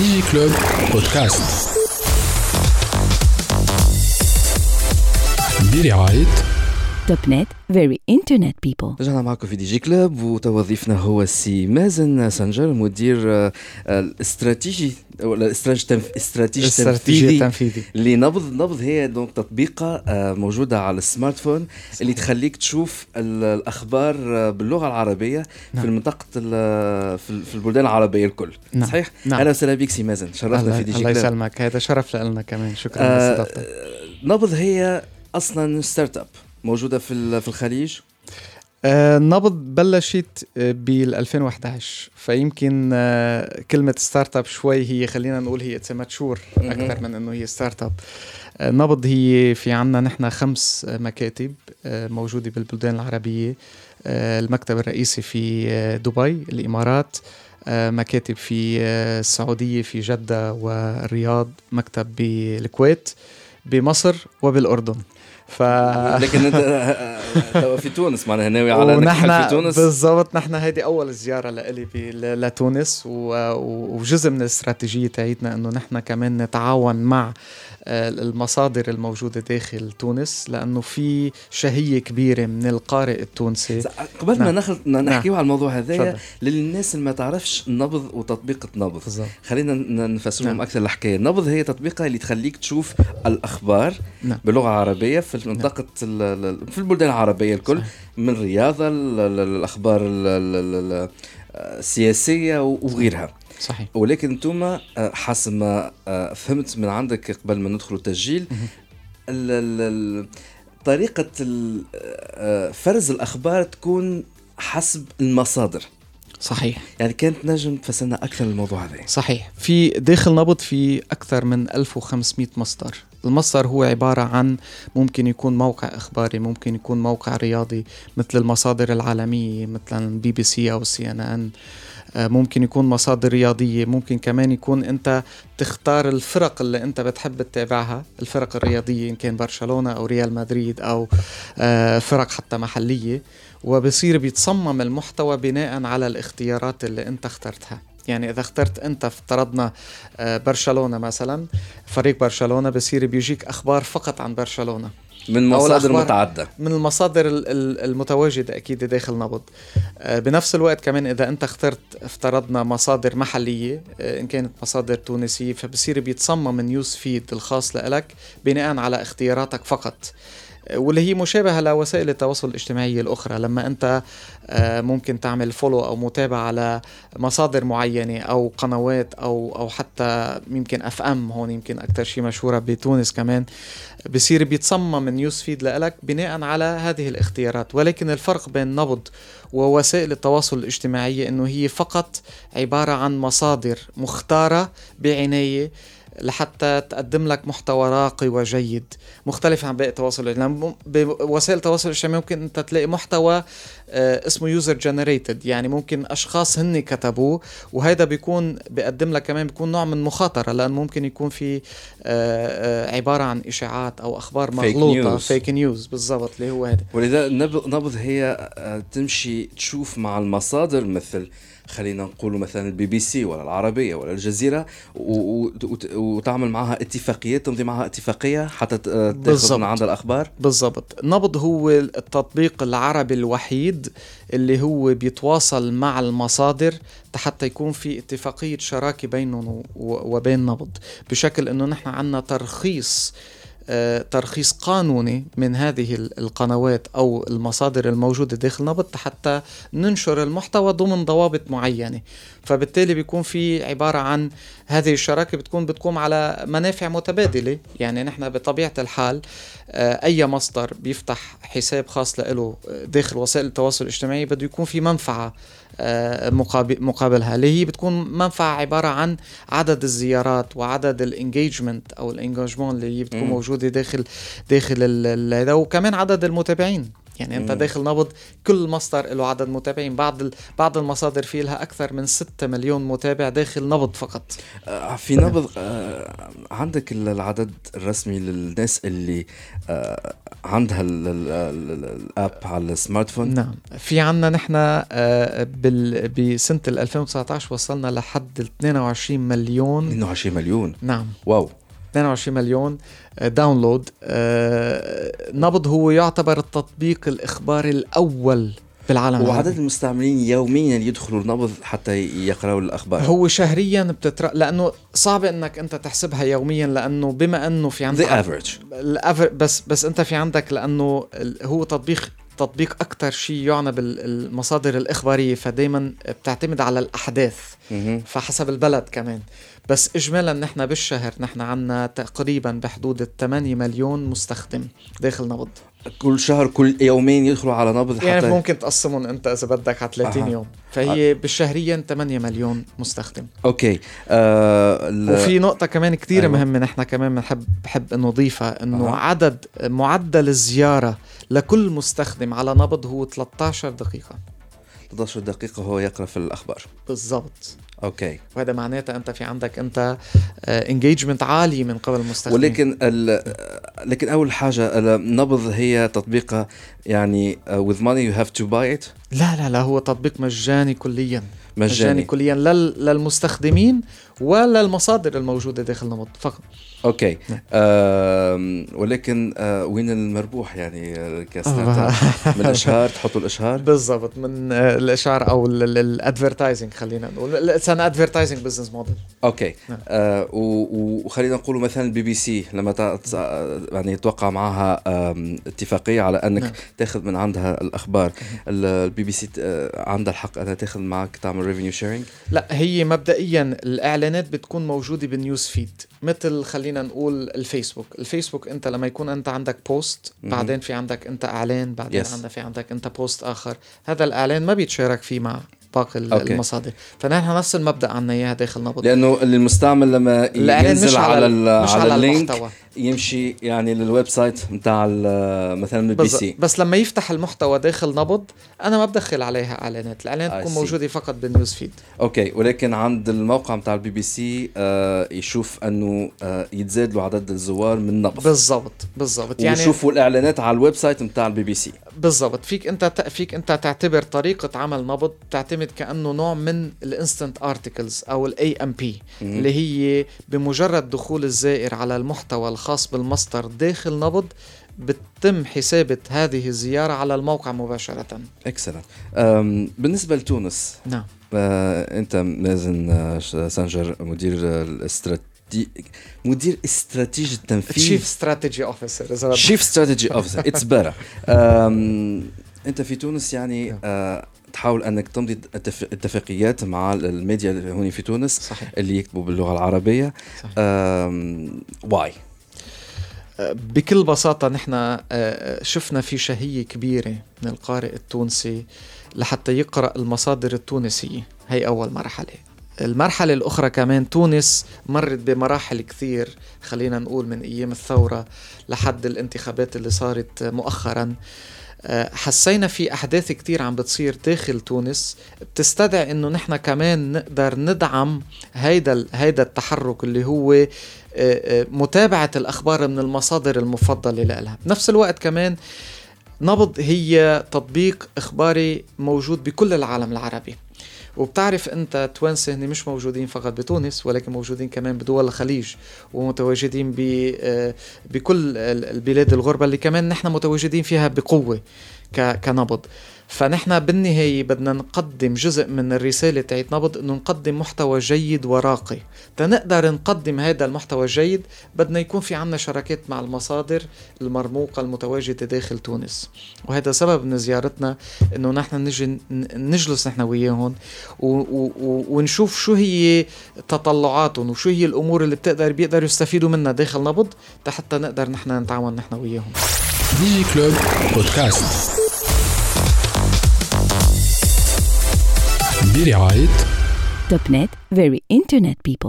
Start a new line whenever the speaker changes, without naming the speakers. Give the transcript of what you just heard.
Digi Club podcast برعاية
Topnet we're internet people.
رجعنا معكم في Digi Club وضيفنا هو السي مازن سنجر مدير آه، الاستراتيجي ولا استراتيجي التنفيذي
تنفيذي
اللي نبض نبض هي donc تطبيقه آه، موجودة على ال smartphone اللي تخليك تشوف ال- الأخبار آه، باللغة العربية
نعم.
في المنطقة ال- في ال- في البلدان العربية الكل.
نعم.
صحيح؟
نعم.
أهلا وسهلا بك سي مازن شرفنا
الله,
في Digi
الله
Club.
يسلمك. هذا شرف لنا كمان. شكرا
آه، نبض هي أصلا startup. موجودة في في الخليج؟
آه نبض بلشت آه، بال 2011 فيمكن آه كلمة startup شوي هي خلينا نقول هي
mature.
أكثر من إنه هي startup آه نبض هي في عنا نحن خمس آه، مكاتب آه موجودة بالبلدان العربية. آه المكتب الرئيسي في آه دبي الإمارات. آه مكاتب في آه السعودية في جدة والرياض. مكتب بالكويت بمصر وبالأردن. ف
لكن انت في تونس معناها ناوي على
ونحن
في تونس
بالضبط نحن هيدي أول زيارة لإلي لتونس وجزء من الاستراتيجية تاعتنا إنه نحن كمان نتعاون مع آه، المصادر الموجودة داخل تونس لأنه في شهية كبيرة من القارئ التونسي
قبل ما
نعم.
نخل... نحكيو على الموضوع هذايا
تفضل.
للناس اللي ما تعرفش نبض وتطبيقة نبض
بالضبط
خلينا ن- نفسر لهم
نعم.
أكثر الحكاية نبض هي تطبيقه اللي تخليك تشوف الأخبار
نعم.
باللغة العربية في منطقه ال- في البلدان العربية الكل
صحيح.
من رياضة ال- ال- الأخبار ال- ال- ال- السياسيه وغيرها.
صحيح.
ولكن أنتم آه، حسب ما آه، فهمت من عندك قبل ما ندخل التسجيل ال- آه، فرز الأخبار تكون حسب المصادر.
صحيح.
يعني كان تنجم تفسرنا أكثر الموضوع هذا.
صحيح. في داخل نبض في أكثر من 1500 مصدر. المصدر هو عبارة عن ممكن يكون موقع إخباري ممكن يكون موقع رياضي مثل المصادر العالمية مثلا بي بي سي أو سي إن إن ممكن يكون مصادر رياضية ممكن كمان يكون أنت تختار الفرق اللي أنت بتحب تتابعها الفرق الرياضية إن كان برشلونة أو ريال مدريد أو آه، فرق حتى محلية وبصير بيتصمم المحتوى بناء على الاختيارات اللي أنت اخترتها. يعني إذا اخترت أنت افترضنا آه، برشلونة مثلا فريق برشلونة بصير بيجيك أخبار فقط عن برشلونة.
من مصادر متعددة.
من المصادر ال- ال- المتواجدة أكيد داخل نبض. آه، بنفس الوقت كمان إذا أنت اخترت افترضنا مصادر محلية آه، إن كانت مصادر تونسية فبصير بيتصمم ال news feed الخاص لك بناء على اختياراتك فقط. واللي هي مشابهة لوسائل التواصل الاجتماعي الأخرى. لما أنت آه، ممكن تعمل follow أو متابعة على مصادر معينة أو قنوات أو أو حتى يمكن FM هون يمكن أكثر شيء مشهورة بتونس كمان بصير بيتصمم ال news feed لك بناء على هذه الاختيارات. ولكن الفرق بين نبض ووسائل التواصل الاجتماعي إنه هي فقط عبارة عن مصادر مختارة بعناية لحتى تقدم لك محتوى راقي وجيد مختلف عن باقي التواصل الاجتماعي. بوسائل التواصل الاجتماعي ممكن انت تلاقي محتوى آه، اسمه user generated يعني ممكن أشخاص هن كتبوه وهذا بيكون بيقدم لك كمان بيكون نوع من مخاطرة لأن ممكن يكون في آه، آه، عبارة عن إشاعات أو أخبار
مغلوطة.
fake
news
بالضبط اللي هو هذا
ولذا نبض نبض هي تمشي تشوف مع المصادر مثل خلينا نقول مثلا البي بي سي ولا العربية ولا وت- وتعمل معها اتفاقيات تمضي معها اتفاقية حتى
تأخذ.
من عندها الأخبار؟
بالضبط. نبض هو التطبيق العربي الوحيد اللي هو بيتواصل مع المصادر حتى يكون في اتفاقية شراكة بينهم وبين نبض. بشكل إنه نحن عنا ترخيص ترخيص قانوني من هذه ال- القنوات أو المصادر الموجودة داخل نبض حتى ننشر المحتوى ضمن ضوابط معينة. فبالتالي بيكون في عبارة عن هذه الشراكة بتكون بتقوم على منافع متبادلة. يعني نحن بطبيعة الحال أي مصدر بيفتح حساب خاص له داخل وسائل التواصل الاجتماعي بده يكون في منفعة آه، مقابل مقابلها اللي هي بتكون منفعة عبارة عن عدد الزيارات وعدد ال engagement أو ال engagement اللي هي بتكون. موجودة داخل داخل هذا وكمان عدد المتابعين يعني
أنت.
داخل نبض كل مصدر له عدد متابعين. بعض ال... بعض المصادر في لها أكثر من 6 مليون متابع داخل نبض فقط.
آه، في نبض آه، عندك ال- العدد الرسمي للناس اللي آه، عندها ال- ال- ال- ال app على ال smartphone؟
نعم. في عنا نحن بال... بسنة ال 2019 وصلنا لحد ال 22 مليون.
22 مليون.
نعم.
wow.
22 مليون آه، download آه، نبض هو يعتبر التطبيق الإخباري الأول بالعالم
وعدد المستعملين يوميا يدخلوا النبض حتى يقرأوا الأخبار.
هو شهريا بتتر... لأنه صعب إنك أنت تحسبها يوميا لأنه بما أنه في
the
عندك
average
ال aver... بس بس أنت في عندك لأنه ال- هو تطبيق تطبيق أكثر شيء يعنى بالمصادر الإخبارية فدايما بتعتمد على الأحداث.
مهم.
فحسب البلد كمان. بس اجمالا نحن بالشهر نحن عنا تقريبا بحدود ال 8 مليون مستخدم داخل نبض
كل شهر كل يومين يدخلوا على نبض حتى
يعني ممكن تقسمهم أنت إذا بدك على 30
أها.
يوم فهي بالشهريا 8 مليون مستخدم
أوكي آه ال-
وفي نقطة كمان كتير
أيوة.
مهمة نحن كمان بنحب بحب إنه نضيفها إنه
أها.
عدد معدل الزيارة لكل مستخدم على نبض هو 13 دقيقة
11 دقيقة هو يقرأ في الأخبار.
بالضبط.
okay.
وهذا معناتها أنت في عندك أنت engagement عالي من قبل المستخدمين.
ولكن. لكن أول حاجة النبض هي تطبيق يعني uh, with money you have to buy it.
لا لا لا هو تطبيق مجاني كليا.
مجاني
كليا لل... للمستخدمين وللمصادر الموجودة داخل نبض فقط.
okay.
نعم.
آم، ولكن آه، وين المربوح يعني؟ آه، ك startup من الإشهار؟ تحطوا الإشهار؟
بالضبط من آه، الإشهار أو ال advertising خلينا نقول. it's an advertising business model
okay.
نعم.
آه وخلينا نقول مثلا البي بي سي لما يعني توقع معها اتفاقية على أنك
نعم.
تاخذ من عندها الأخبار. ال- البي بي سي آه، عندها الحق أنها تاخذ معك تعمل revenue sharing
لا هي مبدئيا الإعلانات بتكون موجودة بال news feed مثل خلينا نقول الفيسبوك الفيسبوك أنت لما يكون أنت عندك
post.
بعدين في عندك أنت إعلان بعدين
Yes.
عندك في عندك أنت post آخر هذا الإعلان ما بيتشارك فيه مع باقي
okay.
المصادر فنحن نفس المبدأ عنا إياها داخل نبض
لأنه المستعمل لما ينزل
مش
على
على مش
على
على
ال link
المحتوى
يمشي يعني لل website نتاع مثلا البي سي.
بس لما يفتح المحتوى داخل نبض أنا ما بدخل عليها إعلانات
الإعلانات
تكون. موجودة فقط بال news
feed okay ولكن عند الموقع نتاع البي بي سي آه يشوف إنه آه يتزاد له عدد الزوار من نبض
بالضبط بالضبط. يعني
ويشوفوا الإعلانات على ال website نتاع البي بي سي.
بالضبط. فيك أنت ت- فيك أنت تعتبر طريقة عمل نبض تعتمد كأنه نوع من ال instant articles أو ال AMP اللي هي بمجرد دخول الزائر على المحتوى الخاص بالمصدر داخل نبض بتتم حسابة هذه الزيارة على الموقع مباشرة.
excellent بالنسبة لتونس
نعم.
آه أنت مازن آه، سانجر مدير آه، الاستراتيجي مدير استراتيجي التنفيذ.
chief strategy officer.
chief strategy officer it's better أنت في تونس يعني آه تحاول أنك تمضي اتف- اتفاقيات مع الميديا هون في تونس
صحيح.
اللي يكتبوا باللغة العربية.
صحيح.
why
بكل بساطة نحن آه، شفنا في شهية كبيرة من القارئ التونسي لحتى يقرأ المصادر التونسية. هي أول مرحلة. المرحلة الأخرى كمان تونس مرت بمراحل كثير خلينا نقول من أيام الثورة لحد الانتخابات اللي صارت مؤخرا. آه، حسينا في أحداث كتير عم بتصير داخل تونس. بتستدعي إنه نحن كمان نقدر ندعم هيدا هيدا التحرك اللي هو آه، آه، متابعة الأخبار من المصادر المفضلة لها بنفس الوقت كمان نبض هي تطبيق إخباري موجود بكل العالم العربي. وبتعرف أنت توانسه هن مش موجودين فقط بتونس ولكن موجودين كمان بدول الخليج ومتواجدين آه، بكل ال- البلاد الغربة اللي كمان نحن متواجدين فيها بقوة ك- كنبض. فنحن بالنهاية بدنا نقدم جزء من الرسالة تاعت نبض إنه نقدم محتوى جيد وراقي. تنقدر نقدم هذا المحتوى الجيد بدنا يكون في عنا شراكات مع المصادر المرموقة المتواجدة داخل تونس. وهذا سبب من زيارتنا إنه نحن نجي نجلس نحن وياهم ونشوف شو هي تطلعاتهم وشو هي الأمور اللي بتقدر بيقدروا يستفيدوا منها داخل نبض حتى نقدر نحن نتعاون نحن وياهم.
ديجي كلوب بودكاست
Topnet, very internet people.